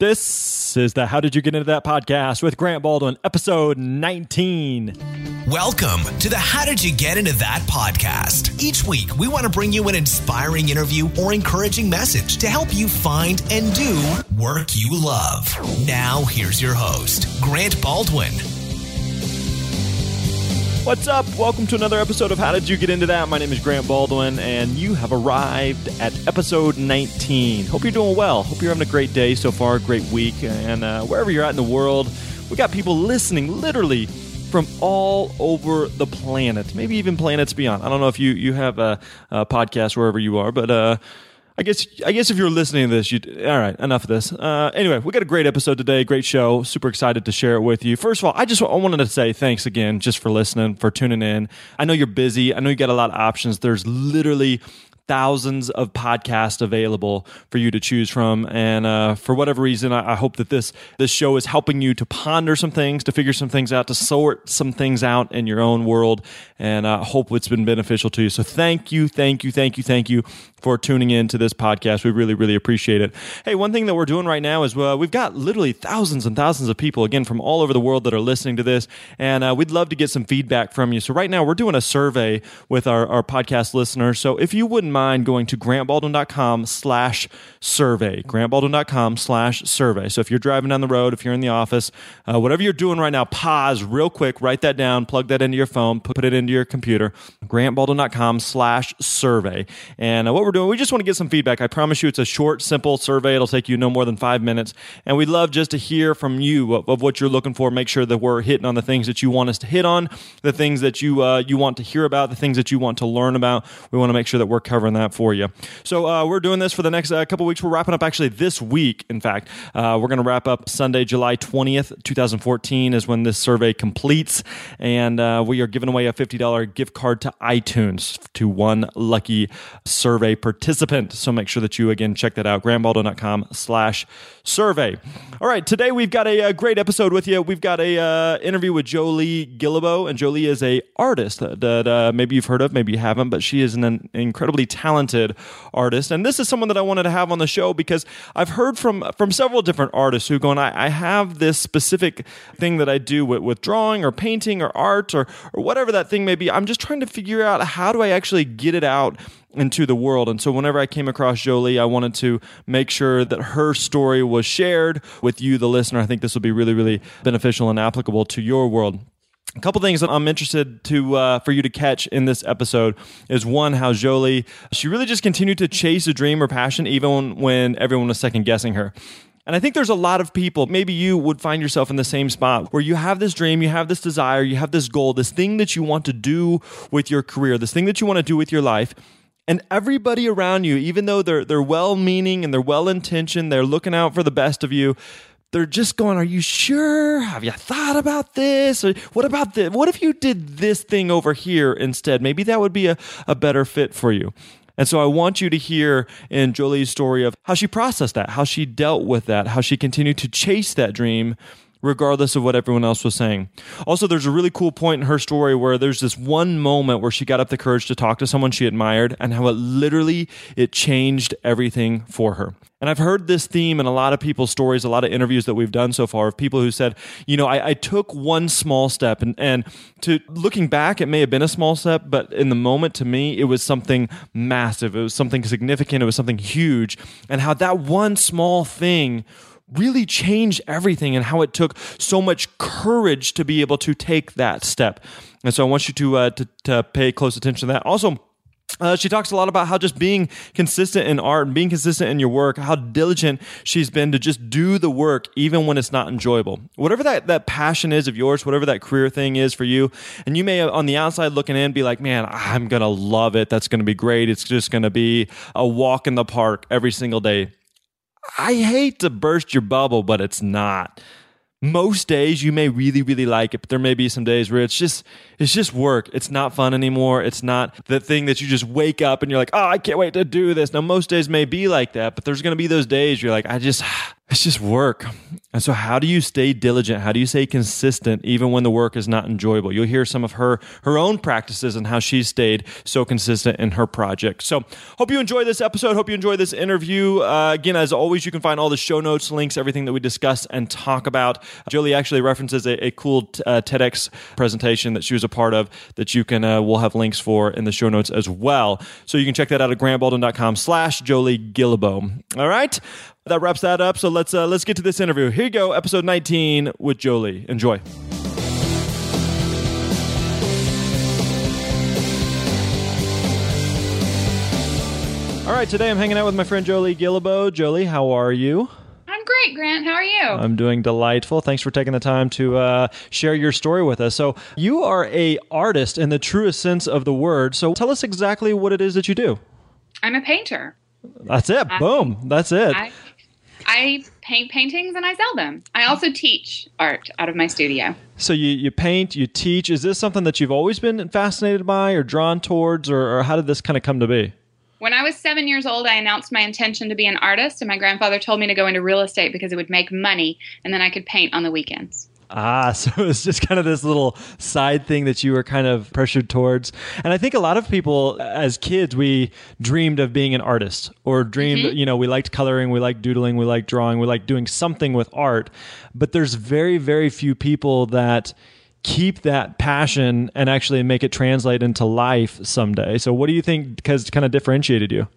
This is the How Did You Get Into That podcast with Grant Baldwin, episode 19. Welcome to the How Did You Get Into That podcast. Each week, we want to bring you an inspiring interview or encouraging message to help you find and do work you love. Now, here's your host, Grant Baldwin. What's up? Welcome to another episode of How Did You Get Into That? My name is Grant Baldwin, and you have arrived at episode 19. Hope you're doing well. Hope you're having a great day so far, great week, and uh, wherever you're at in the world, we got people listening literally from all over the planet, maybe even planets beyond. I don't know if you you have a, a podcast wherever you are, but uh, I guess I guess if you're listening to this, you all right. Enough of this. Uh, anyway, we got a great episode today. Great show. Super excited to share it with you. First of all, I just I wanted to say thanks again just for listening, for tuning in. I know you're busy. I know you got a lot of options. There's literally thousands of podcasts available for you to choose from. And uh, for whatever reason, I, I, hope that this this show is helping you to ponder some things, to figure some things out, to sort some things out in your own world. And I uh, hope it's been beneficial to you. So thank you, thank you, thank you, thank you for tuning in to this podcast. We really, really appreciate it. Hey, one thing that we're doing right now is uh, we've got literally thousands and thousands of people, again, from all over the world that are listening to this. And uh, we'd love to get some feedback from you. So right now, we're doing a survey with our, our podcast listeners. So if you wouldn't mind going to grantbaldwin.com slash survey, grantbaldwin.com slash survey. So if you're driving down the road, if you're in the office, uh, whatever you're doing right now, pause real quick, write that down, plug that into your phone, put it into your computer, grantbaldwin.com slash survey. And uh, what we're doing, we just want to get some feedback. I promise you it's a short, simple survey. It'll take you no more than five minutes. And we'd love just to hear from you of, of what you're looking for. Make sure that we're hitting on the things that you want us to hit on, the things that you, uh, you want to hear about, the things that you want to learn about. We want to make sure that we're covering that for you. So uh, we're doing this for the next uh, couple weeks. We're wrapping up actually this week. In fact, uh, we're going to wrap up Sunday, July 20th, 2014 is when this survey completes. And uh, we are giving away a $50 gift card to iTunes to one lucky survey participant. So make sure that you, again, check that out, grantbaldwin.com slash survey. All right, today we've got a, a, great episode with you. We've got a uh, interview with Jolie Guillebeau, and Jolie is a artist that, that uh, maybe you've heard of, maybe you haven't, but she is an, an incredibly talented artist. And this is someone that I wanted to have on the show because I've heard from from several different artists who go, and I, I have this specific thing that I do with, with drawing or painting or art or, or whatever that thing may be. I'm just trying to figure out how do I actually get it out into the world. And so whenever I came across Jolie, I wanted to make sure that her story was shared with you, the listener. I think this will be really, really beneficial and applicable to your world. A couple things that I'm interested to uh, for you to catch in this episode is one how Jolie she really just continued to chase a dream or passion even when everyone was second guessing her. And I think there's a lot of people, maybe you would find yourself in the same spot where you have this dream, you have this desire, you have this goal, this thing that you want to do with your career, this thing that you want to do with your life. And everybody around you, even though they're they're well meaning and they're well intentioned, they're looking out for the best of you, they're just going, Are you sure? Have you thought about this? Or what about this? What if you did this thing over here instead? Maybe that would be a, a better fit for you. And so I want you to hear in Jolie's story of how she processed that, how she dealt with that, how she continued to chase that dream regardless of what everyone else was saying. Also, there's a really cool point in her story where there's this one moment where she got up the courage to talk to someone she admired and how it literally it changed everything for her. And I've heard this theme in a lot of people's stories, a lot of interviews that we've done so far of people who said, you know, I, I took one small step and, and to looking back, it may have been a small step, but in the moment to me, it was something massive. It was something significant. It was something huge. And how that one small thing really changed everything and how it took so much courage to be able to take that step. And so I want you to uh, to, to pay close attention to that. Also, uh, she talks a lot about how just being consistent in art and being consistent in your work, how diligent she's been to just do the work even when it's not enjoyable. Whatever that, that passion is of yours, whatever that career thing is for you, and you may on the outside looking in be like, man, I'm going to love it. That's going to be great. It's just going to be a walk in the park every single day. I hate to burst your bubble, but it's not. Most days you may really, really like it, but there may be some days where it's just it's just work. It's not fun anymore. It's not the thing that you just wake up and you're like, oh, I can't wait to do this. Now most days may be like that, but there's gonna be those days you're like, I just It's just work. And so how do you stay diligent? How do you stay consistent even when the work is not enjoyable? You'll hear some of her her own practices and how she stayed so consistent in her project. So hope you enjoy this episode. Hope you enjoy this interview. Uh, again, as always, you can find all the show notes, links, everything that we discuss and talk about. Jolie actually references a, a cool uh, TEDx presentation that she was a part of that you can uh, we'll have links for in the show notes as well. So you can check that out at grantbaldwin.com slash Jolie Guillebeau. All right that wraps that up. So let's uh, let's get to this interview. Here you go, episode 19 with Jolie. Enjoy. All right, today I'm hanging out with my friend Jolie Guillebeau. Jolie, how are you? I'm great, Grant. How are you? I'm doing delightful. Thanks for taking the time to uh, share your story with us. So, you are a artist in the truest sense of the word. So, tell us exactly what it is that you do. I'm a painter. That's it. I, Boom. That's it. I, I paint paintings and I sell them. I also teach art out of my studio. So you, you paint, you teach. Is this something that you've always been fascinated by or drawn towards, or, or how did this kind of come to be? When I was seven years old, I announced my intention to be an artist, and my grandfather told me to go into real estate because it would make money, and then I could paint on the weekends. Ah, so it's just kind of this little side thing that you were kind of pressured towards. And I think a lot of people, as kids, we dreamed of being an artist or dreamed, mm-hmm. you know, we liked coloring, we liked doodling, we liked drawing, we liked doing something with art. But there's very, very few people that keep that passion and actually make it translate into life someday. So, what do you think has kind of differentiated you?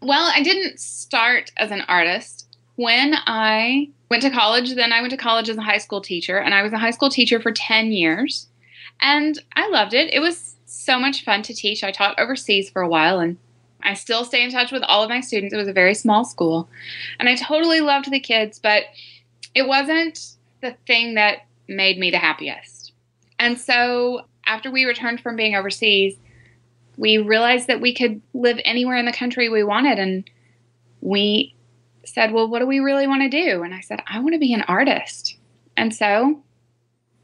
Well, I didn't start as an artist. When I went to college. Then I went to college as a high school teacher, and I was a high school teacher for 10 years. And I loved it. It was so much fun to teach. I taught overseas for a while, and I still stay in touch with all of my students. It was a very small school, and I totally loved the kids, but it wasn't the thing that made me the happiest. And so after we returned from being overseas, we realized that we could live anywhere in the country we wanted, and we said, Well, what do we really want to do? And I said, I want to be an artist. And so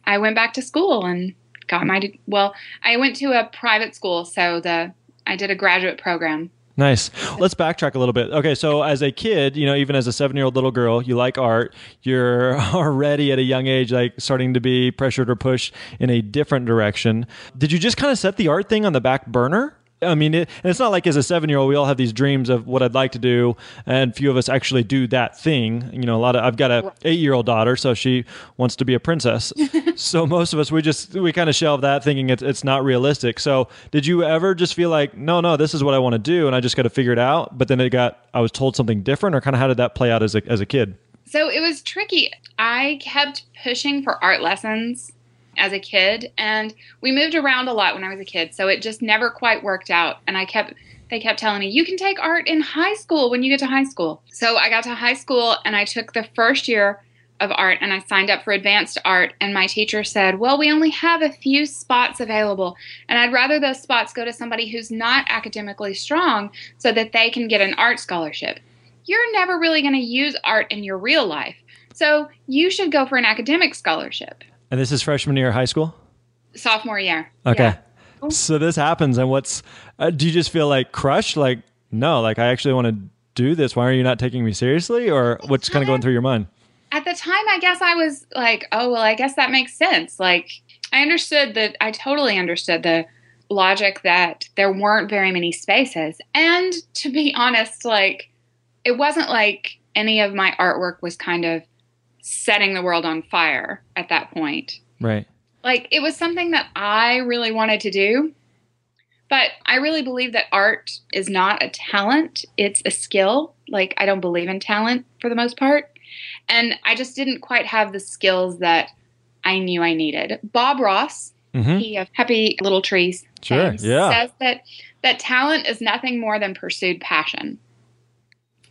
I went back to school and got my, well, I went to a private school. So the, I did a graduate program. Nice. Let's backtrack a little bit. Okay, so as a kid, you know, even as a seven year old little girl, you like art. You're already at a young age, like starting to be pressured or pushed in a different direction. Did you just kind of set the art thing on the back burner? I mean, it, and it's not like as a seven year old, we all have these dreams of what I'd like to do, and few of us actually do that thing. You know, a lot of I've got a eight year old daughter, so she wants to be a princess. so most of us, we just we kind of shelve that, thinking it's it's not realistic. So did you ever just feel like, no, no, this is what I want to do, and I just got to figure it out? But then it got, I was told something different, or kind of how did that play out as a as a kid? So it was tricky. I kept pushing for art lessons as a kid and we moved around a lot when I was a kid so it just never quite worked out and I kept they kept telling me you can take art in high school when you get to high school. So I got to high school and I took the first year of art and I signed up for advanced art and my teacher said, "Well, we only have a few spots available and I'd rather those spots go to somebody who's not academically strong so that they can get an art scholarship. You're never really going to use art in your real life. So, you should go for an academic scholarship." And this is freshman year of high school? Sophomore year. Okay. Yeah. So this happens, and what's, uh, do you just feel like crushed? Like, no, like I actually want to do this. Why are you not taking me seriously? Or what's kind of going through your mind? At the time, I guess I was like, oh, well, I guess that makes sense. Like, I understood that, I totally understood the logic that there weren't very many spaces. And to be honest, like, it wasn't like any of my artwork was kind of setting the world on fire at that point. Right. Like it was something that I really wanted to do. But I really believe that art is not a talent, it's a skill. Like I don't believe in talent for the most part. And I just didn't quite have the skills that I knew I needed. Bob Ross, mm-hmm. he of Happy Little Trees, sure, yeah. says that that talent is nothing more than pursued passion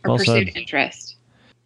or well pursued said. interest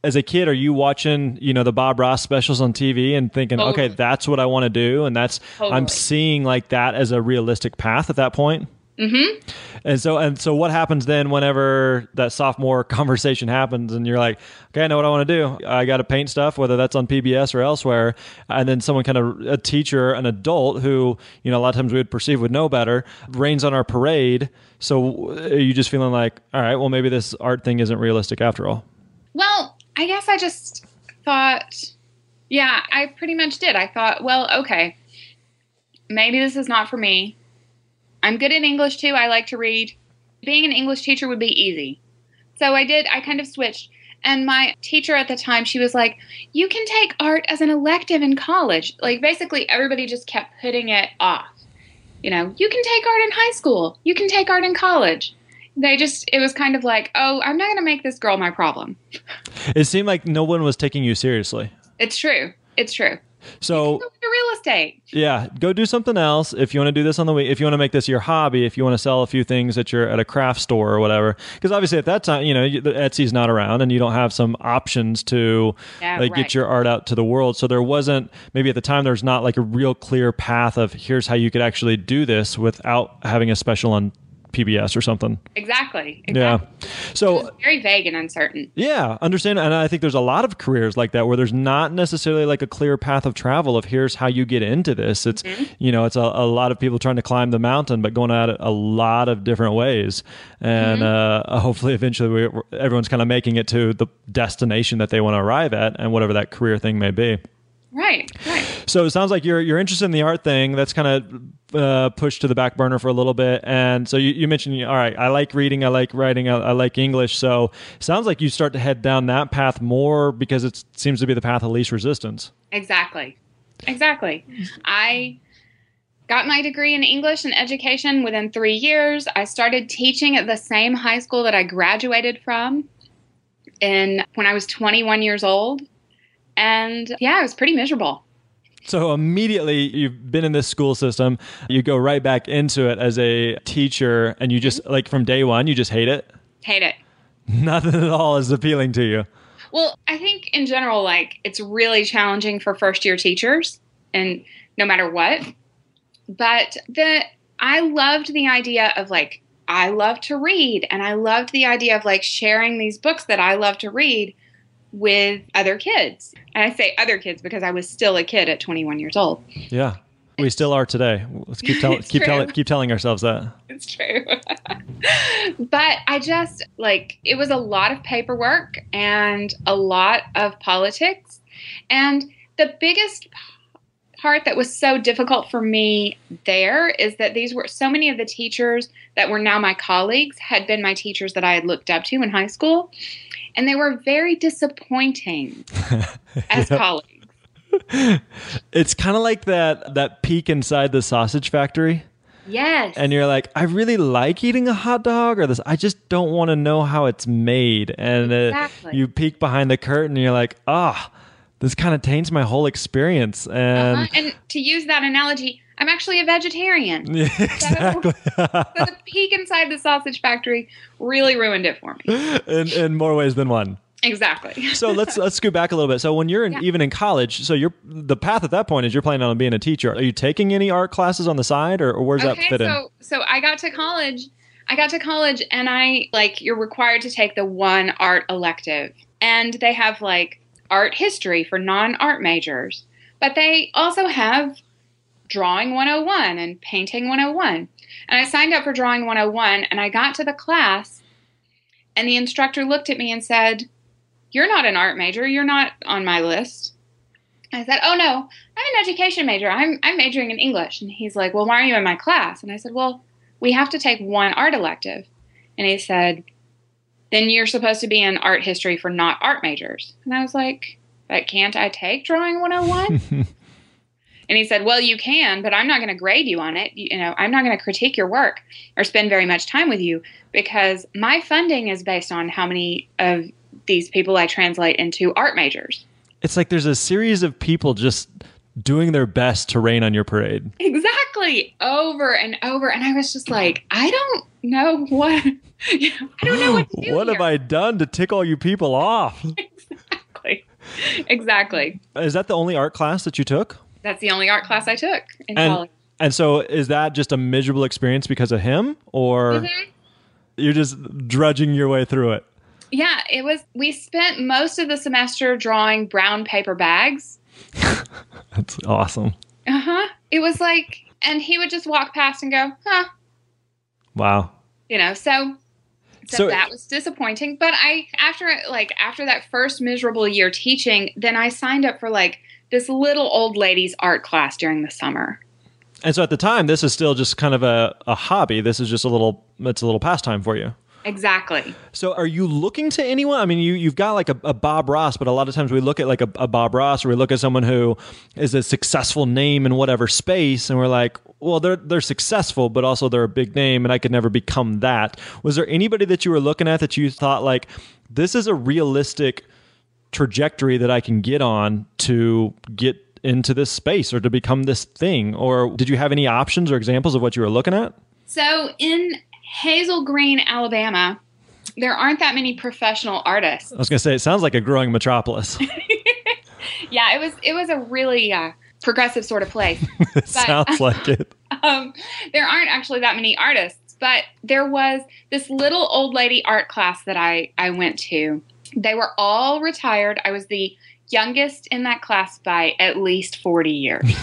as a kid, are you watching, you know, the Bob Ross specials on TV and thinking, totally. okay, that's what I want to do, and that's totally. I'm seeing like that as a realistic path at that point. Mm-hmm. And so, and so, what happens then whenever that sophomore conversation happens, and you're like, okay, I know what I want to do. I got to paint stuff, whether that's on PBS or elsewhere. And then someone kind of a teacher, an adult who, you know, a lot of times we would perceive would know better, rains on our parade. So, are you just feeling like, all right, well, maybe this art thing isn't realistic after all? Well, I guess I just thought, yeah, I pretty much did. I thought, well, okay, maybe this is not for me. I'm good in English too. I like to read. Being an English teacher would be easy. So I did, I kind of switched. And my teacher at the time, she was like, You can take art as an elective in college. Like, basically, everybody just kept putting it off. You know, you can take art in high school, you can take art in college. They just, it was kind of like, Oh, I'm not going to make this girl my problem. It seemed like no one was taking you seriously. It's true. It's true. So real estate. yeah, go do something else if you want to do this on the week. If you want to make this your hobby, if you want to sell a few things at your at a craft store or whatever. Because obviously at that time, you know, the Etsy's not around, and you don't have some options to Yeah, like right. get your art out to the world. So there wasn't maybe at the time there's not like a real clear path of here's how you could actually do this without having a special on PBS or something. Exactly. Yeah. So very vague and uncertain. yeah, understand. And I think there's a lot of careers like that where there's not necessarily like a clear path of travel of here's how you get into this. It's, you know, it's a, a lot of people trying to climb the mountain, but going at it a lot of different ways. And uh, hopefully eventually we, everyone's kind of making it to the destination that they want to arrive at and whatever that career thing may be. Right. Right. So it sounds like you're you're interested in the art thing. That's kind of uh, pushed to the back burner for a little bit. And so you, you mentioned, all right, I like reading, I like writing, I, I like English. So sounds like you start to head down that path more because it seems to be the path of least resistance. Exactly. Exactly. I got my degree in English and education within three years. I started teaching at the same high school that I graduated from in when I was 21 years old. And yeah, it was pretty miserable. So immediately you've been in this school system, you go right back into it as a teacher, and you just mm-hmm. like from day one, you just hate it. Hate it. Nothing at all is appealing to you. Well, I think in general, like it's really challenging for first year teachers, and no matter what. But the I loved the idea of like I love to read, and I loved the idea of like sharing these books that I love to read with other kids. And I say other kids because I was still a kid at 21 years old. Yeah, we still are today. Let's keep telling keep telling keep telling ourselves that. It's true. but I just like it was a lot of paperwork and a lot of politics. And the biggest part that was so difficult for me there is that these were so many of the teachers that were now my colleagues had been my teachers that I had looked up to in high school. And they were very disappointing as colleagues. It's kind of like that that peek inside the sausage factory. Yes. and you're like, I really like eating a hot dog, or this, I just don't want to know how it's made. And uh, you peek behind the curtain, and you're like, ah, this kind of taints my whole experience. And Uh-huh. And to use that analogy, I'm actually a vegetarian. exactly, So the peek inside the sausage factory really ruined it for me. in in more ways than one. Exactly. So let's let's scoot back a little bit. So when you're in, Yeah. even in college, so you're the path at that point is you're planning on being a teacher. Are you taking any art classes on the side, or, or where's that okay, fit in? so so I got to college. I got to college and I like you're required to take the one art elective. And they have like art history for non-art majors. But they also have drawing 101 and painting 101. And I signed up for drawing 101 and I got to the class and the instructor looked at me and said, "You're not an art major. You're not on my list." I said, "Oh no, I'm an education major. I'm I'm majoring in English." And he's like, "Well, why are you in my class?" And I said, "Well, we have to take one art elective." And he said, "Then you're supposed to be in art history for not art majors." And I was like, "But can't I take drawing 101?" and he said, "Well, you can, but I'm not going to grade you on it. You, you know, I'm not going to critique your work or spend very much time with you because my funding is based on how many of these people I translate into art majors." It's like there's a series of people just doing their best to rain on your parade. Exactly. Over and over. And I was just like, I don't know what I don't know what to do. What have. I done to tick all you people off? Exactly. Exactly. Is that the only art class that you took? That's the only art class I took in And college. and so is that just a miserable experience because of him or Mhm. you're just drudging your way through it? Yeah, it was we spent most of the semester drawing brown paper bags. That's awesome. Uh-huh. It was like and he would just walk past and go, huh. Wow. You know, so So, So- that was disappointing. But I after like after that first miserable year teaching, then I signed up for like this little old ladies art class during the summer. And so at the time, this is still just kind of a, a hobby. This is just a little, it's a little pastime for you. Exactly. So are you looking to anyone? I mean, you, you've got like a, a Bob Ross, but a lot of times we look at like a, a Bob Ross or we look at someone who is a successful name in whatever space and we're like, well, they're, they're successful, but also they're a big name and I could never become that. Was there anybody that you were looking at that you thought like, this is a realistic trajectory that I can get on to get into this space or to become this thing? Or did you have any options or examples of what you were looking at? So in Hazel Green, Alabama, there aren't that many professional artists. I was going to say, it sounds like a growing metropolis. Yeah, it was it was a really uh, progressive sort of place. it sounds like it. um, there aren't actually that many artists, but there was this little old lady art class that I, I went to. They were all retired. I was the youngest in that class by at least 40 years.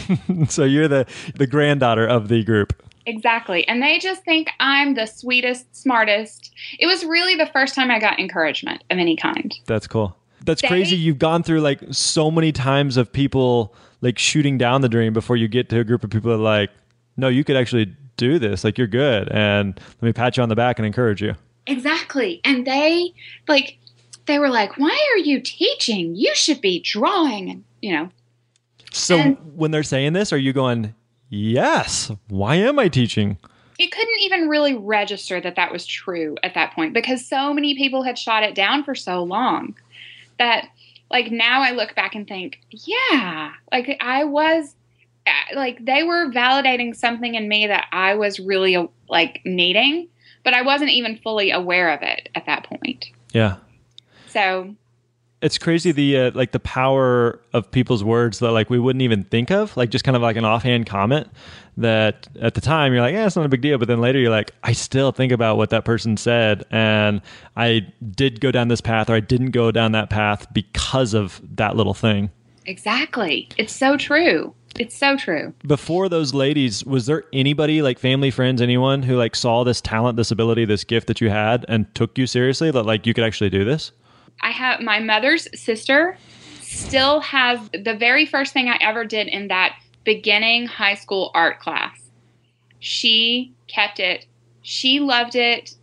so you're the the granddaughter of the group. Exactly. And they just think I'm the sweetest, smartest. It was really the first time I got encouragement of any kind. That's cool. That's They- crazy. You've gone through like so many times of people like shooting down the dream before you get to a group of people that are like, no, you could actually do this. Like you're good, and let me pat you on the back and encourage you. Exactly. And they like they were like, "Why are you teaching? You should be drawing." And, you know, So And- when they're saying this, are you going, yes? Why am I teaching? it couldn't even really register that that was true at that point because so many people had shot it down for so long that like now I look back and think, yeah, like I was uh, like they were validating something in me that I was really uh, like needing, but I wasn't even fully aware of it at that point. Yeah. So, It's crazy the uh, like the power of people's words that like we wouldn't even think of, like just kind of like an offhand comment that at the time you're like, yeah, it's not a big deal, but then later you're like, I still think about what that person said, and I did go down this path or I didn't go down that path because of that little thing. exactly. It's so true. It's so true. Before those ladies, was there anybody like family, friends, anyone who like saw this talent, this ability, this gift that you had and took you seriously that like you could actually do this? I have my mother's sister still has the very first thing I ever did in that beginning high school art class. She kept it. She loved it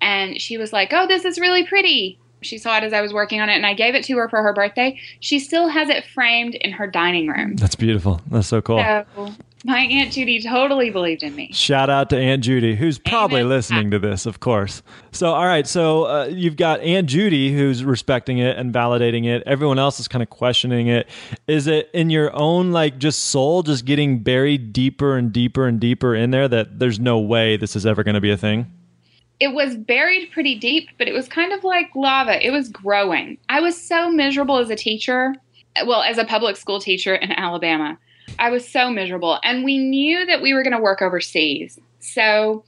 and she was like, "Oh, this is really pretty." She saw it as I was working on it and I gave it to her for her birthday. She still has it framed in her dining room. That's beautiful. That's so cool. So, my aunt Judy totally believed in me. Shout out to Aunt Judy, who's probably Amen. listening to this, of course. So, all right. So, uh, you've got Aunt Judy who's respecting it and validating it. Everyone else is kind of questioning it. Is it in your own, like, just soul, just getting buried deeper and deeper and deeper in there that there's no way this is ever going to be a thing? it was buried pretty deep, but it was kind of like lava. It was growing. I was so miserable as a teacher, well, as a public school teacher in Alabama. I was so miserable. And we knew that we were going to work overseas. So,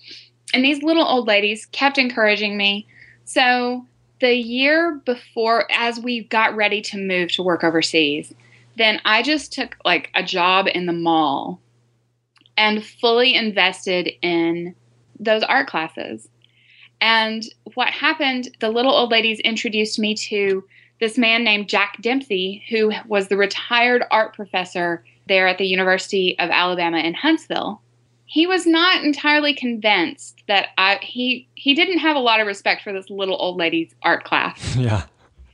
and these little old ladies kept encouraging me. So, the year before, as we got ready to move to work overseas, then I just took like a job in the mall and fully invested in those art classes. And what happened, the little old ladies introduced me to this man named Jack Dempsey, who was the retired art professor there at the University of Alabama in Huntsville. He was not entirely convinced that I he he didn't have a lot of respect for this little old lady's art class. Yeah.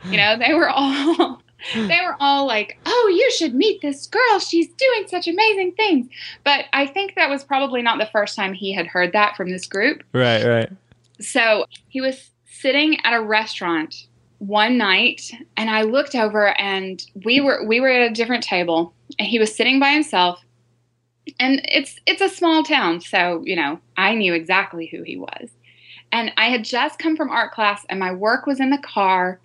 You know, they were all they were all like, "Oh, you should meet this girl. She's doing such amazing things." But I think that was probably not the first time he had heard that from this group. Right, right. So he was sitting at a restaurant one night and I looked over and we were we were at a different table and he was sitting by himself and it's it's a small town so you know I knew exactly who he was and I had just come from art class and my work was in the car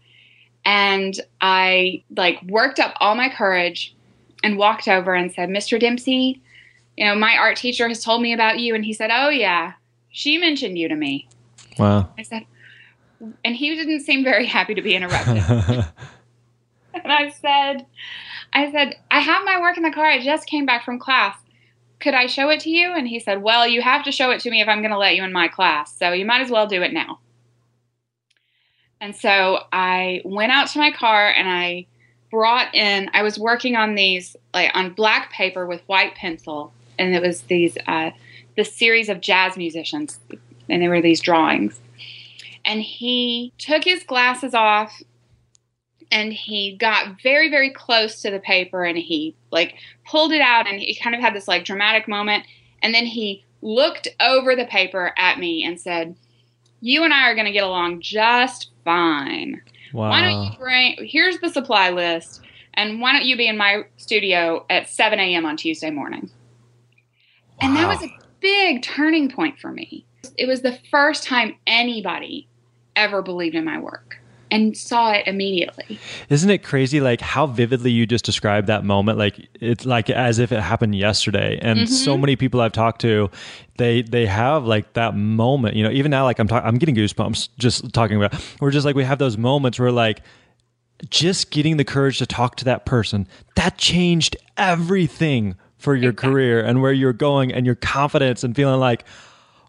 and I like worked up all my courage and walked over and said Mr. Dempsey you know my art teacher has told me about you and he said oh yeah she mentioned you to me Wow. I said, and he didn't seem very happy to be interrupted. and I said, I said, I have my work in the car. I just came back from class. Could I show it to you? And he said, Well, you have to show it to me if I'm going to let you in my class. So you might as well do it now. And so I went out to my car and I brought in, I was working on these, like on black paper with white pencil. And it was these, uh, series of jazz musicians. And there were these drawings. And he took his glasses off and he got very, very close to the paper and he like pulled it out and he kind of had this like dramatic moment. And then he looked over the paper at me and said, You and I are going to get along just fine. Wow. Why don't you bring, here's the supply list, and why don't you be in my studio at 7 a.m. on Tuesday morning? And that was a big turning point for me. It was the first time anybody ever believed in my work and saw it immediately. Isn't it crazy like how vividly you just described that moment? Like it's like as if it happened yesterday. And so mm-hmm. many people I've talked to they they have like that moment you know even now like I'm talking I'm getting goosebumps just talking about we're just like we have those moments where like just getting the courage to talk to that person that changed everything for your career and where you're going and your confidence and feeling like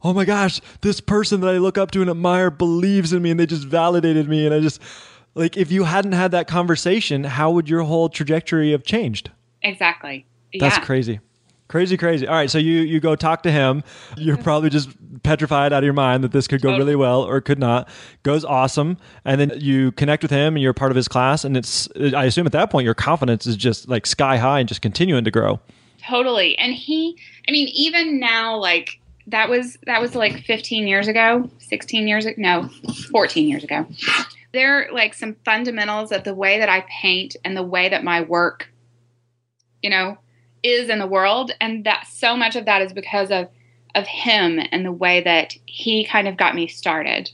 oh my gosh, this person that I look up to and admire believes in me and they just validated me. And I just, like, if you hadn't had that conversation, how would your whole trajectory have changed? Exactly. That's yeah. crazy. Crazy, crazy. All right, so you you go talk to him. You're probably just petrified out of your mind that this could go oh. really well or could not. Goes awesome, and then you connect with him, and you're part of his class. And it's I assume at that point your confidence is just like sky high and just continuing to grow. Totally. And he, I mean, even now, like that was that was like 15 years ago, 16 years ago, no, 14 years ago. There are like some fundamentals of the way that I paint and the way that my work, you know, is in the world, and that so much of that is because of of him and the way that he kind of got me started.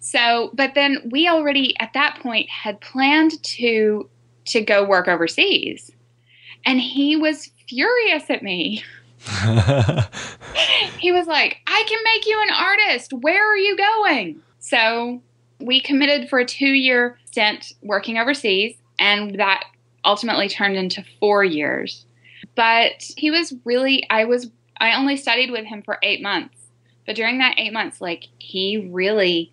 So, but then we already at that point had planned to to go work overseas. And he was furious at me. he was like, I can make you an artist. Where are you going? So we committed for a two year stint working overseas, and that ultimately turned into four years. But he was really, I was, I only studied with him for eight months. But during that eight months, like, he really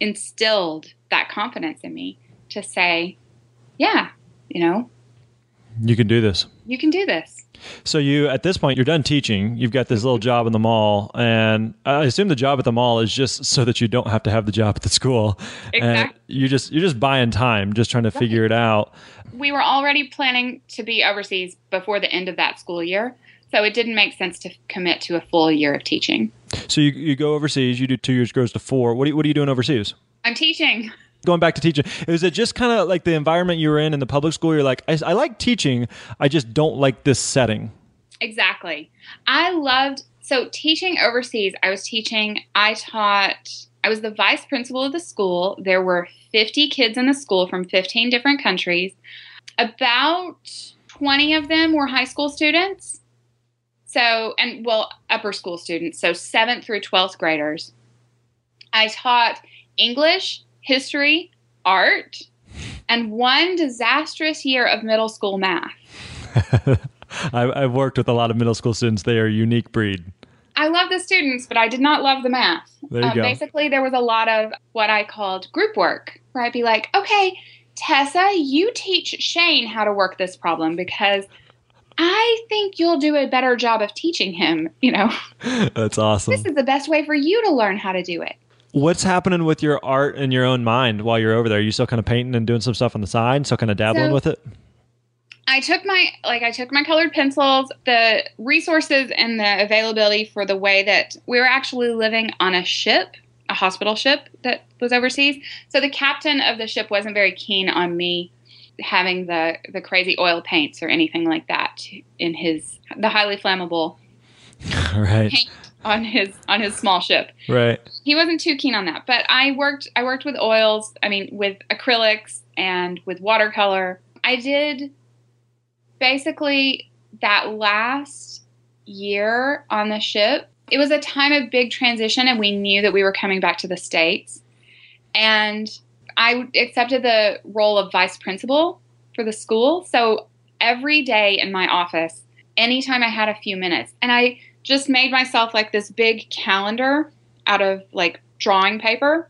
instilled that confidence in me to say, yeah, you know, you can do this. you can do this. So you at this point you're done teaching. You've got this little job in the mall, and I assume the job at the mall is just so that you don't have to have the job at the school. And Exactly. you just you're just buying time, just trying to figure it out. we were already planning to be overseas before the end of that school year. So it didn't make sense to commit to a full year of teaching. So you you go overseas. You do two years, grows to four. What are you, what are you doing overseas? I'm teaching. Going back to teaching, is it just kind of like the environment you were in in the public school? You're like, I, I like teaching, I just don't like this setting. Exactly. I loved so teaching overseas. I was teaching, I taught, I was the vice principal of the school. There were 50 kids in the school from 15 different countries. About 20 of them were high school students. So, and well, upper school students. So, 7th through 12th graders. I taught English, history, art, and one disastrous year of middle school math. I, I've worked with a lot of middle school students. They are a unique breed. I love the students, but I did not love the math. There you Um, go. Basically, there was a lot of what I called group work, where I'd be like, okay, Tessa, you teach Shane how to work this problem because I think you'll do a better job of teaching him. You know, That's awesome. this is the best way for you to learn how to do it. What's happening with your art in your own mind while you're over there? Are you still kind of painting and doing some stuff on the side, still kind of dabbling So- with it? I took my like I took my colored pencils, the resources and the availability for the way that we were actually living on a ship, a hospital ship that was overseas. So the captain of the ship wasn't very keen on me having the the crazy oil paints or anything like that in his the highly flammable right, paint on his on his small ship. Right. he wasn't too keen on that but i worked i worked with oils i mean with acrylics and with watercolor i did basically that last year on the ship. It was a time of big transition and we knew that we were coming back to the states. And i accepted the role of vice principal for the school. So every day in my office anytime i had a few minutes and i just made myself like this big calendar out of like drawing paper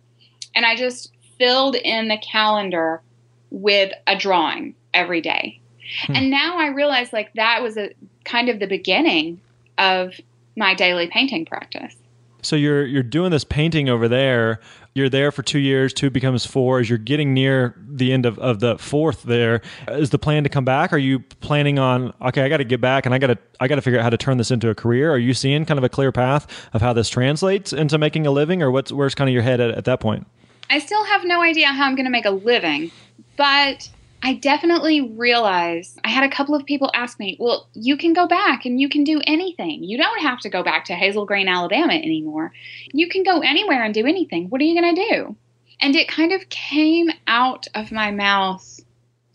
and I just filled in the calendar with a drawing every day. Hmm. And now I realize like that was a kind of the beginning of my daily painting practice. So you're you're doing this painting over there. You're there for two years. Two becomes four. As you're getting near the end of, of the fourth, there is the plan to come back. Are you planning on? Okay, I got to get back, and I got to I got to figure out how to turn this into a career. Are you seeing kind of a clear path of how this translates into making a living, or what's where's kind of your head at, at that point? I still have no idea how I'm going to make a living, but I definitely realize I had a couple of people ask me, well, you can go back and you can do anything. You don't have to go back to Hazel Green, Alabama anymore. You can go anywhere and do anything. What are you going to do? And it kind of came out of my mouth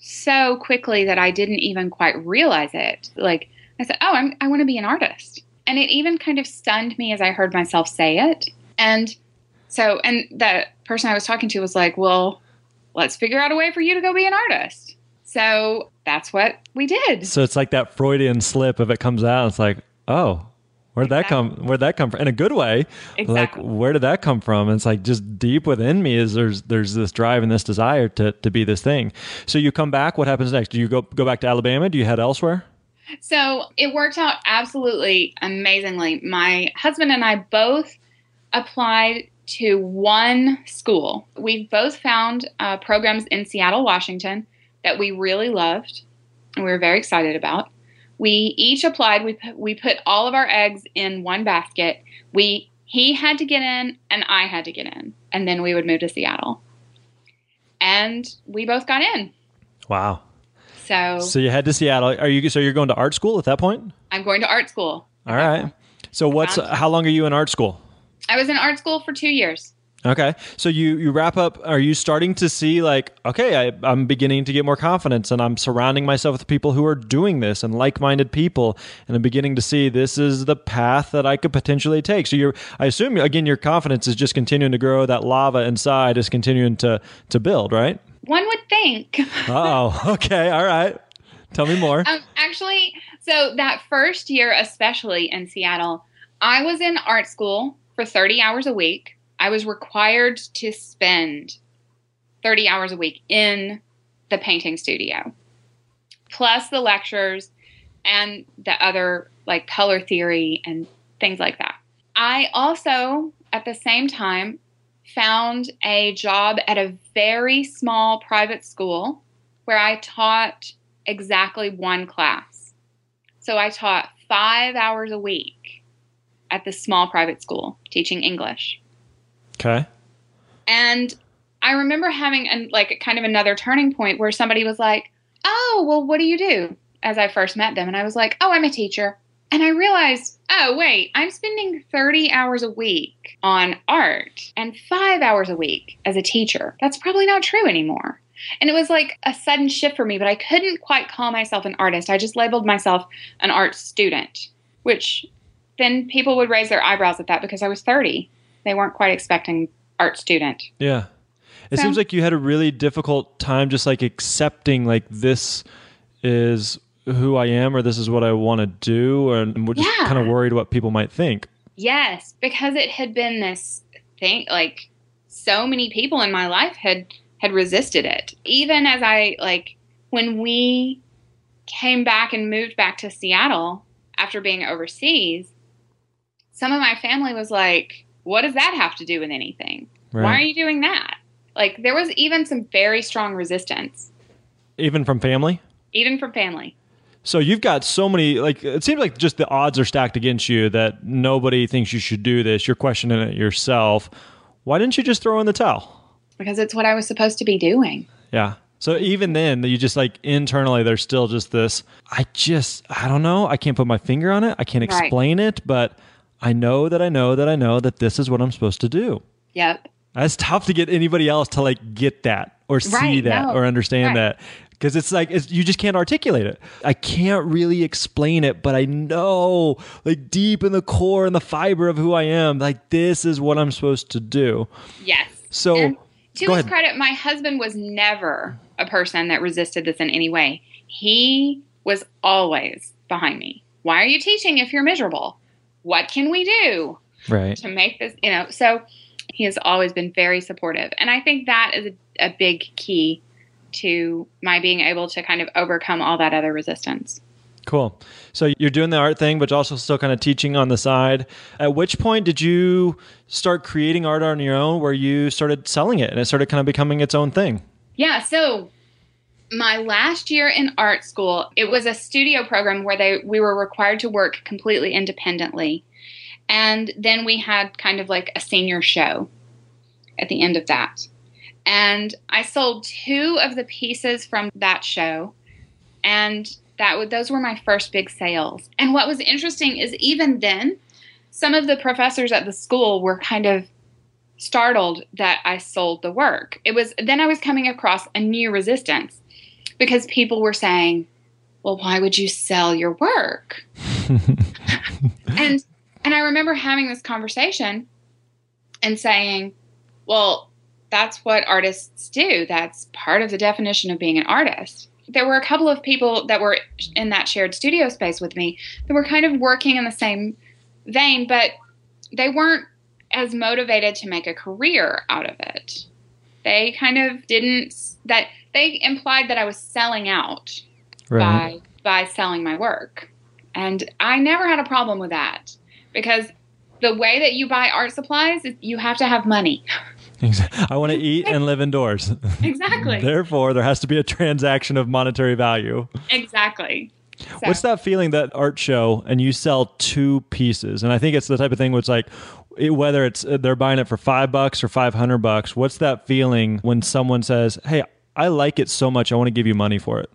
so quickly that I didn't even quite realize it. Like, I said, oh, I'm, I want to be an artist. And it even kind of stunned me as I heard myself say it. And so, and the person I was talking to was like, well, let's figure out a way for you to go be an artist. So that's what we did. So it's like that Freudian slip if it comes out. It's like, oh, where'd that come? Where'd that come from? In a good way. Exactly. Like, where did that come from? And it's like just deep within me is there's there's this drive and this desire to to be this thing. So you come back. What happens next? Do you go go back to Alabama? Do you head elsewhere? So it worked out absolutely amazingly. My husband and I both applied to one school. We both found uh, programs in Seattle, Washington that we really loved and we were very excited about. We each applied. We put, we put all of our eggs in one basket. We he had to get in and I had to get in, and then we would move to Seattle. And we both got in. Wow. So, So you head to Seattle. Are you so you're going to art school at that point? I'm going to art school. All right. So what's how long are you in art school? I was in art school for two years. Okay. So you you wrap up. Are you starting to see like okay, I, I'm beginning to get more confidence, and I'm surrounding myself with people who are doing this and like-minded people, and I'm beginning to see this is the path that I could potentially take. So you're, I assume again, your confidence is just continuing to grow. That lava inside is continuing to to build, right? One would think. Oh, okay, all right. Tell me more. um, actually, so that first year, especially in Seattle, I was in art school for 30 hours a week. I was required to spend 30 hours a week in the painting studio, plus the lectures and the other like color theory and things like that. I also, at the same time, found a job at a very small private school where I taught exactly one class. So I taught five hours a week at this small private school teaching English. Okay. And I remember having an, like kind of another turning point where somebody was like, "Oh, well, what do you do?" As I first met them, and I was like, "Oh, I'm a teacher." And I realized, oh wait, I'm spending 30 hours a week on art and five hours a week as a teacher. That's probably not true anymore. And it was like a sudden shift for me, but I couldn't quite call myself an artist. I just labeled myself an art student, which then people would raise their eyebrows at that because I was 30. They weren't quite expecting art student. Yeah. It So- seems like you had a really difficult time just like accepting like this is who I am or this is what I want to do and we're just Yeah. kind of worried what people might think. Yes, because it had been this thing like so many people in my life had had resisted it. Even as I like when we came back and moved back to Seattle after being overseas, some of my family was like, "What does that have to do with anything? Why are you doing that?" Like there was even some very strong resistance, Even from family? even from family. So you've got so many like it seems like just the odds are stacked against you that nobody thinks you should do this. You're questioning it yourself. Why didn't you just throw in the towel? Because it's what I was supposed to be doing. Yeah. So even then, you just like internally, there's still just this. I just, I don't know. I can't put my finger on it. I can't Right. explain it, but I know that I know that I know that this is what I'm supposed to do. Yep. That's tough to get anybody else to like get that or see Right, that no. or understand Right. that because it's like it's, you just can't articulate it. I can't really explain it, but I know like deep in the core and the fiber of who I am, like this is what I'm supposed to do. Yes. So And to his ahead. credit, my husband was never a person that resisted this in any way. He was always behind me. Why are you teaching if you're miserable? What can we do right. to make this, you know? So He has always been very supportive. And I think that is a, a big key to my being able to kind of overcome all that other resistance. Cool. So you're doing the art thing, but also still kind of teaching on the side. At which point did you start creating art on your own where you started selling it and it started kind of becoming its own thing? Yeah. So my last year in art school, it was a studio program where they we were required to work completely independently. And then we had kind of like a senior show at the end of that. And I sold two of the pieces from that show. And that those were my first big sales. And what was interesting is even then, some of the professors at the school were kind of startled that I sold the work. It was then I was coming across a new resistance because people were saying, "Well, why would you sell your work?" and and I remember having this conversation and saying, "Well, that's what artists do. That's part of the definition of being an artist." there were a couple of people that were in that shared studio space with me that were kind of working in the same vein, but they weren't as motivated to make a career out of it. They kind of didn't that they implied that I was selling out right. by by selling my work. And I never had a problem with that because the way that you buy art supplies is you have to have money. I want to eat and live indoors. Exactly. Therefore, there has to be a transaction of monetary value. Exactly. So. What's that feeling that art show and you sell two pieces? And I think it's the type of thing where it's like, whether it's uh, they're buying it for five bucks or 500 bucks, what's that feeling when someone says, Hey, I like it so much, I want to give you money for it?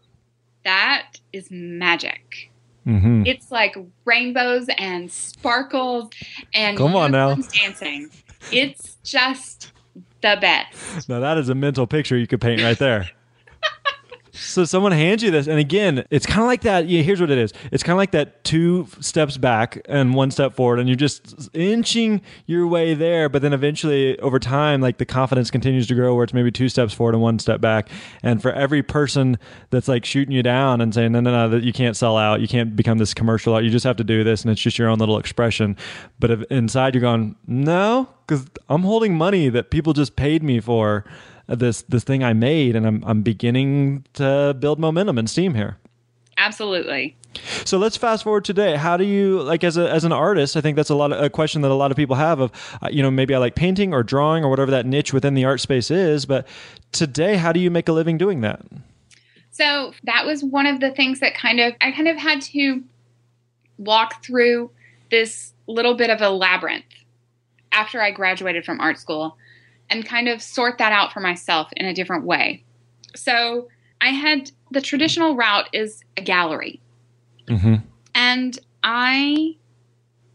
That is magic. Mm-hmm. It's like rainbows and sparkles and come on now dancing. It's just the best. Now that is a mental picture you could paint right there. so someone hands you this and again it's kind of like that yeah, here's what it is. It's kind of like that two steps back and one step forward and you're just inching your way there but then eventually over time like the confidence continues to grow where it's maybe two steps forward and one step back. And for every person that's like shooting you down and saying no no no that you can't sell out you can't become this commercial you just have to do this and it's just your own little expression but if inside you're going no because i'm holding money that people just paid me for this this thing I made, and I'm I'm beginning to build momentum and steam here. Absolutely. So let's fast forward today. How do you like as a as an artist? I think that's a lot of, a question that a lot of people have of uh, you know maybe I like painting or drawing or whatever that niche within the art space is. But today, how do you make a living doing that? So that was one of the things that kind of I kind of had to walk through this little bit of a labyrinth after I graduated from art school and kind of sort that out for myself in a different way. So I had the traditional route is a gallery. Mm-hmm. And I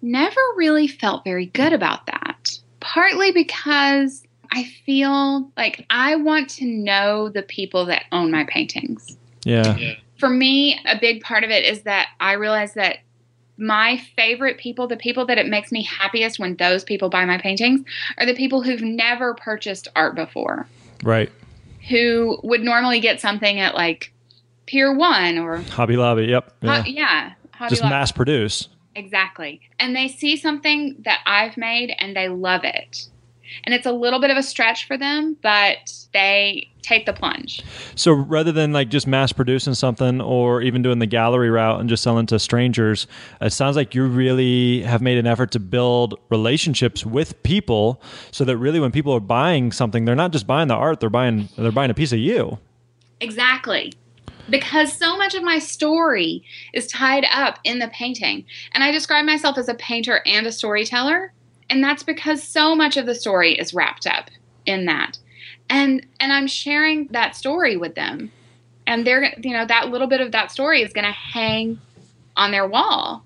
never really felt very good about that. Partly because I feel like I want to know the people that own my paintings. Yeah. yeah. For me, a big part of it is that I realize that my favorite people, the people that it makes me happiest when those people buy my paintings, are the people who've never purchased art before. Right. Who would normally get something at like Pier One or Hobby Lobby. Yep. Yeah. Ho- yeah Hobby Just Lobby. mass produce. Exactly. And they see something that I've made and they love it and it's a little bit of a stretch for them, but they take the plunge. So rather than like just mass producing something or even doing the gallery route and just selling to strangers, it sounds like you really have made an effort to build relationships with people so that really when people are buying something, they're not just buying the art, they're buying they're buying a piece of you. Exactly because so much of my story is tied up in the painting. And I describe myself as a painter and a storyteller and that's because so much of the story is wrapped up in that. And and i'm sharing that story with them. And they're you know that little bit of that story is going to hang on their wall.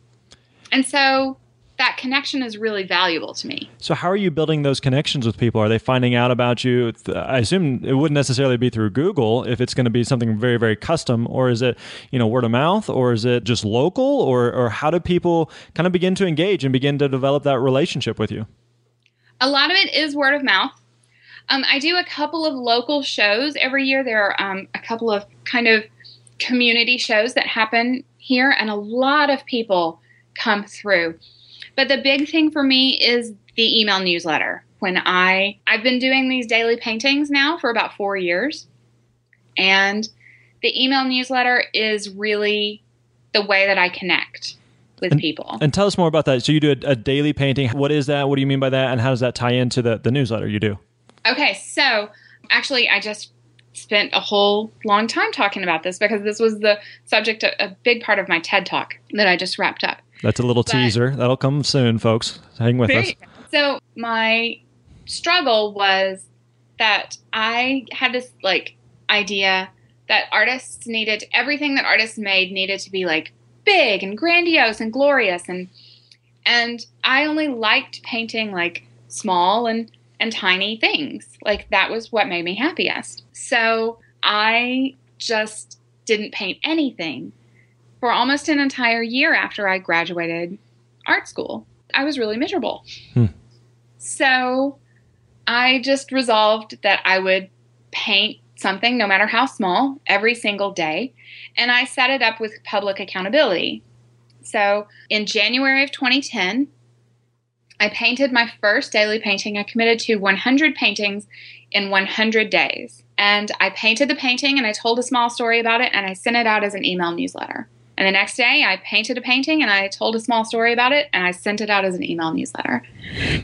And so that connection is really valuable to me. So, how are you building those connections with people? Are they finding out about you? I assume it wouldn't necessarily be through Google if it's going to be something very, very custom, or is it, you know, word of mouth, or is it just local, or or how do people kind of begin to engage and begin to develop that relationship with you? A lot of it is word of mouth. Um, I do a couple of local shows every year. There are um, a couple of kind of community shows that happen here, and a lot of people come through. But the big thing for me is the email newsletter when I I've been doing these daily paintings now for about 4 years. And the email newsletter is really the way that I connect with and, people. And tell us more about that. So you do a, a, daily painting. What is that? What do you mean by that? And how does that tie into the, the newsletter you do? Okay, so actually, I just spent a whole long time talking about this because this was the subject, a, a big part of my TED talk that I just wrapped up. That's a little but, teaser. That'll come soon, folks. Hang with us. So my struggle was that I had this like idea that artists needed everything that artists made needed to be like big and grandiose and glorious and and I only liked painting like small and and tiny things. Like that was what made me happiest. So I just didn't paint anything for almost an entire year after I graduated art school. I was really miserable. Hmm. So I just resolved that I would paint something, no matter how small, every single day. And I set it up with public accountability. So in January of 2010, I painted my first daily painting. I committed to 100 paintings in 100 days. And I painted the painting and I told a small story about it and I sent it out as an email newsletter. And the next day, I painted a painting and I told a small story about it and I sent it out as an email newsletter.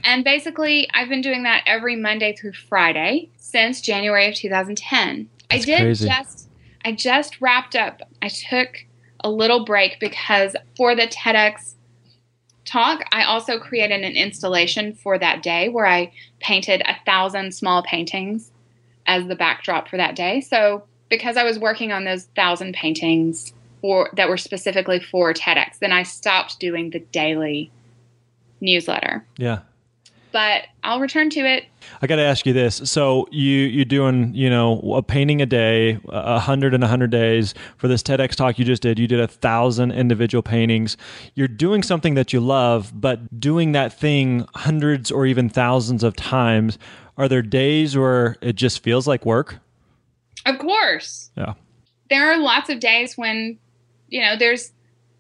And basically, I've been doing that every Monday through Friday since January of 2010. That's I did crazy. just I just wrapped up. I took a little break because for the TEDx talk, I also created an installation for that day where I painted a thousand small paintings as the backdrop for that day. So because I was working on those thousand paintings for that were specifically for TEDx. Then I stopped doing the daily newsletter. Yeah. But I'll return to it. I got to ask you this. So you you're doing you know a painting a day, a hundred and a hundred days for this TEDx talk you just did. You did a thousand individual paintings. You're doing something that you love, but doing that thing hundreds or even thousands of times. Are there days where it just feels like work? Of course. Yeah. There are lots of days when you know, there's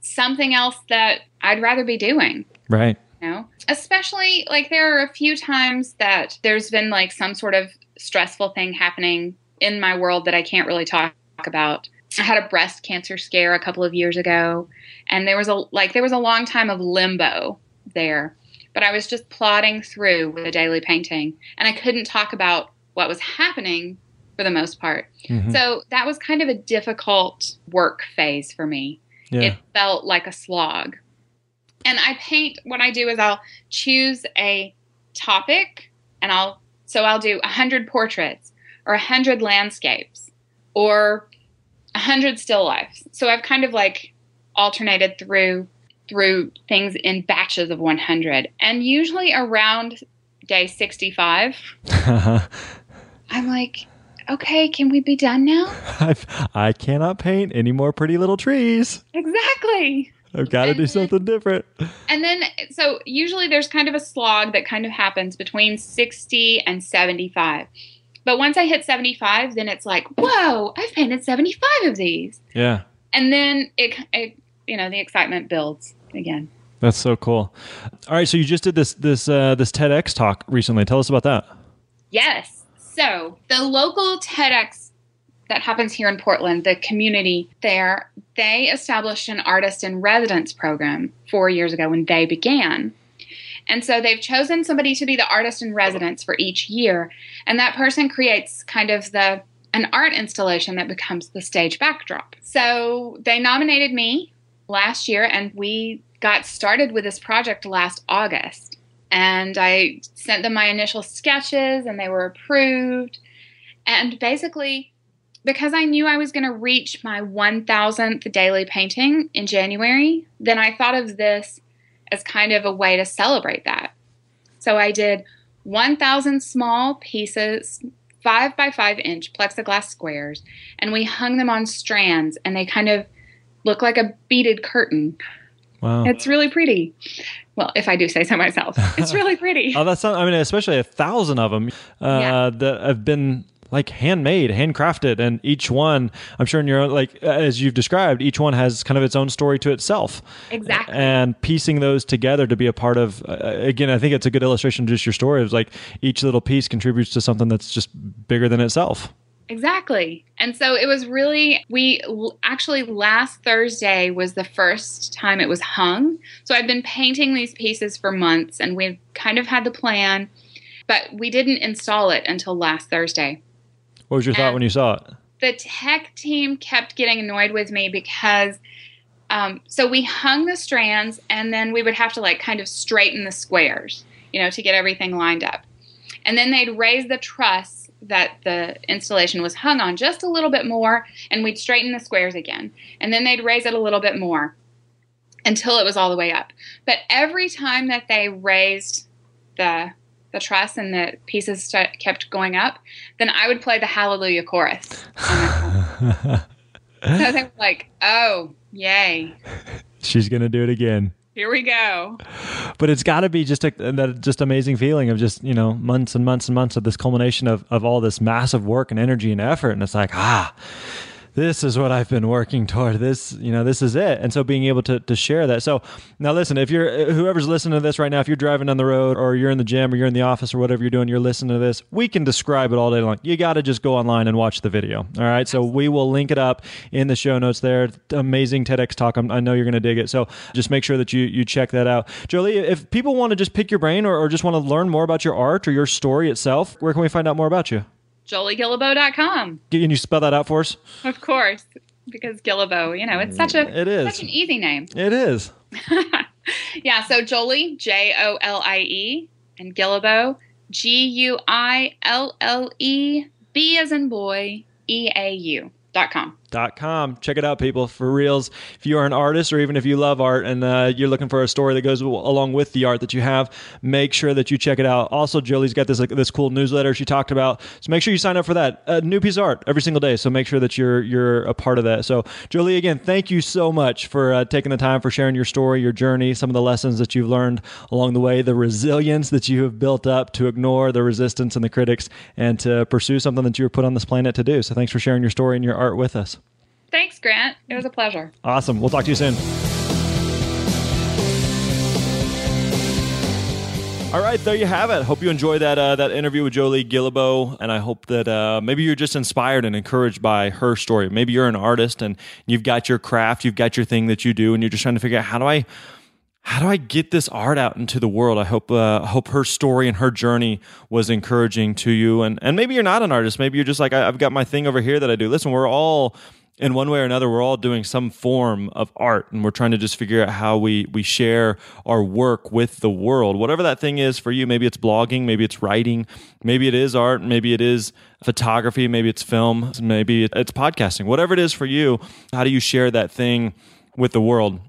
something else that I'd rather be doing. Right. You know, especially like there are a few times that there's been like some sort of stressful thing happening in my world that I can't really talk about. I had a breast cancer scare a couple of years ago, and there was a like there was a long time of limbo there. But I was just plodding through with a daily painting, and I couldn't talk about what was happening for the most part. Mm-hmm. So that was kind of a difficult work phase for me. Yeah. It felt like a slog. And I paint, what I do is I'll choose a topic and I'll, so I'll do 100 portraits or 100 landscapes or 100 still lifes. So I've kind of like alternated through through things in batches of 100 and usually around day 65 i'm like okay, can we be done now? I've, I cannot paint any more pretty little trees. Exactly. I've got to do something different. And then, so usually there's kind of a slog that kind of happens between 60 and 75. But once I hit 75, then it's like, whoa, I've painted 75 of these. Yeah. And then it, it you know, the excitement builds again. That's so cool. All right, so you just did this this uh, this TEDx talk recently. Tell us about that. Yes. So, the local TEDx that happens here in Portland, the community there, they established an artist in residence program four years ago when they began. And so they've chosen somebody to be the artist in residence for each year. And that person creates kind of the an art installation that becomes the stage backdrop. So they nominated me last year and we got started with this project last August and I sent them my initial sketches and they were approved. And basically, because I knew I was going to reach my 1000th daily painting in January, then I thought of this as kind of a way to celebrate that. So I did 1000 small pieces, five by five inch plexiglass squares, and we hung them on strands and they kind of look like a beaded curtain. Wow. It's really pretty. Well, if I do say so myself, it's really pretty. oh, that's not, I mean, especially a thousand of them uh, yeah. that have been like handmade, handcrafted, and each one, I'm sure in your own, like as you've described, each one has kind of its own story to itself. Exactly. And piecing those together to be a part of, uh, again, I think it's a good illustration of just your story. It's like each little piece contributes to something that's just bigger than itself. Exactly. And so it was really, we actually last Thursday was the first time it was hung. So I've been painting these pieces for months and we've kind of had the plan, but we didn't install it until last Thursday. What was your thought when you saw it? The tech team kept getting annoyed with me because. Um, so we hung the strands and then we would have to like kind of straighten the squares, you know, to get everything lined up. And then they'd raise the truss that the installation was hung on just a little bit more, and we'd straighten the squares again. And then they'd raise it a little bit more until it was all the way up. But every time that they raised the the truss and the pieces st- kept going up, then I would play the Hallelujah chorus. so they were like, "Oh, yay! She's gonna do it again. Here we go." but it's got to be just a that just amazing feeling of just you know months and months and months of this culmination of of all this massive work and energy and effort and it's like ah this is what I've been working toward. This, you know, this is it. And so being able to, to share that. So now listen, if you're, uh, whoever's listening to this right now, if you're driving down the road or you're in the gym or you're in the office or whatever you're doing, you're listening to this, we can describe it all day long. You got to just go online and watch the video. All right. So we will link it up in the show notes there. Amazing TEDx talk. I'm, i know you're going to dig it. So just make sure that you, you check that out. Jolie, if people want to just pick your brain or, or just want to learn more about your art or your story itself, where can we find out more about you? JolieGuillebeau.com. Can you spell that out for us? Of course, because Guillebeau, you know, it's such a It is. such an easy name. It is. yeah, so Jolie, J O L I E, and Guillebeau, G U I L L E, B as in boy, E A U dot com. Com. Check it out, people. For reals. If you are an artist or even if you love art and uh, you're looking for a story that goes along with the art that you have, make sure that you check it out. Also, Jolie's got this like, this cool newsletter she talked about. So make sure you sign up for that. A new piece of art every single day. So make sure that you're you're a part of that. So Jolie, again, thank you so much for uh, taking the time for sharing your story, your journey, some of the lessons that you've learned along the way, the resilience that you have built up to ignore the resistance and the critics and to pursue something that you were put on this planet to do. So thanks for sharing your story and your art with us. Thanks, Grant. It was a pleasure. Awesome. We'll talk to you soon. All right, there you have it. Hope you enjoyed that uh, that interview with Jolie Guillebeau, and I hope that uh, maybe you're just inspired and encouraged by her story. Maybe you're an artist and you've got your craft, you've got your thing that you do, and you're just trying to figure out how do I how do I get this art out into the world? I hope uh, hope her story and her journey was encouraging to you, and and maybe you're not an artist. Maybe you're just like I, I've got my thing over here that I do. Listen, we're all in one way or another, we're all doing some form of art, and we're trying to just figure out how we we share our work with the world. Whatever that thing is for you, maybe it's blogging, maybe it's writing, maybe it is art, maybe it is photography, maybe it's film, maybe it's podcasting. Whatever it is for you, how do you share that thing with the world?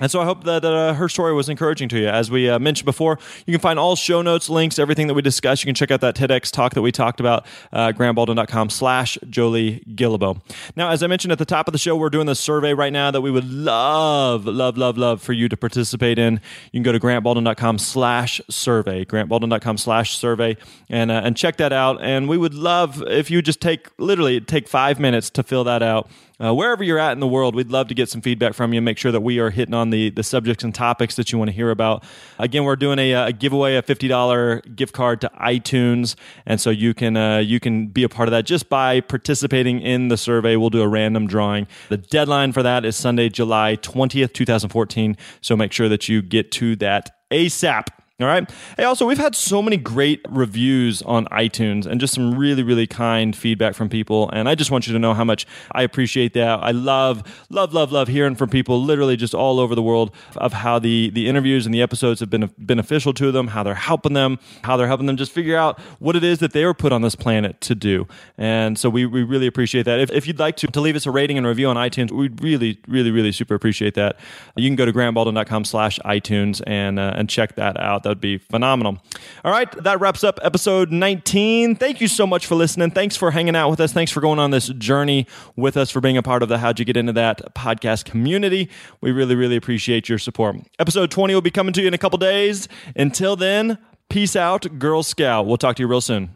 And so I hope that uh, her story was encouraging to you. As we uh, mentioned before, you can find all show notes, links, everything that we discussed. You can check out that TEDx talk that we talked about, uh, grantbaldwin.com slash Jolie Guillebeau. Now, as I mentioned at the top of the show, we're doing this survey right now that we would love, love, love, love for you to participate in. You can go to grantbaldwin.com slash survey, grantbaldwin.com slash survey, and, uh, and check that out. And we would love if you just take, literally, take five minutes to fill that out. Uh, wherever you're at in the world, we'd love to get some feedback from you. Make sure that we are hitting on the, the subjects and topics that you want to hear about. Again, we're doing a, a giveaway, a fifty dollar gift card to iTunes, and so you can uh, you can be a part of that just by participating in the survey. We'll do a random drawing. The deadline for that is Sunday, July twentieth, two thousand fourteen. So make sure that you get to that ASAP. All right. Hey, also, we've had so many great reviews on iTunes and just some really, really kind feedback from people. And I just want you to know how much I appreciate that. I love, love, love, love hearing from people literally just all over the world of how the, the interviews and the episodes have been beneficial to them, how they're helping them, how they're helping them just figure out what it is that they were put on this planet to do. And so we, we really appreciate that. If, if you'd like to, to leave us a rating and review on iTunes, we'd really, really, really super appreciate that. You can go to grantbaldwin.com slash iTunes and, uh, and check that out. That would be phenomenal. All right, that wraps up episode 19. Thank you so much for listening. Thanks for hanging out with us. Thanks for going on this journey with us, for being a part of the How'd You Get Into That podcast community. We really, really appreciate your support. Episode 20 will be coming to you in a couple days. Until then, peace out, Girl Scout. We'll talk to you real soon.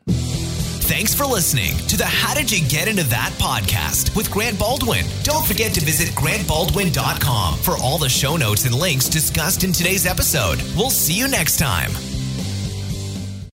Thanks for listening to the How Did You Get Into That podcast with Grant Baldwin. Don't forget to visit grantbaldwin.com for all the show notes and links discussed in today's episode. We'll see you next time.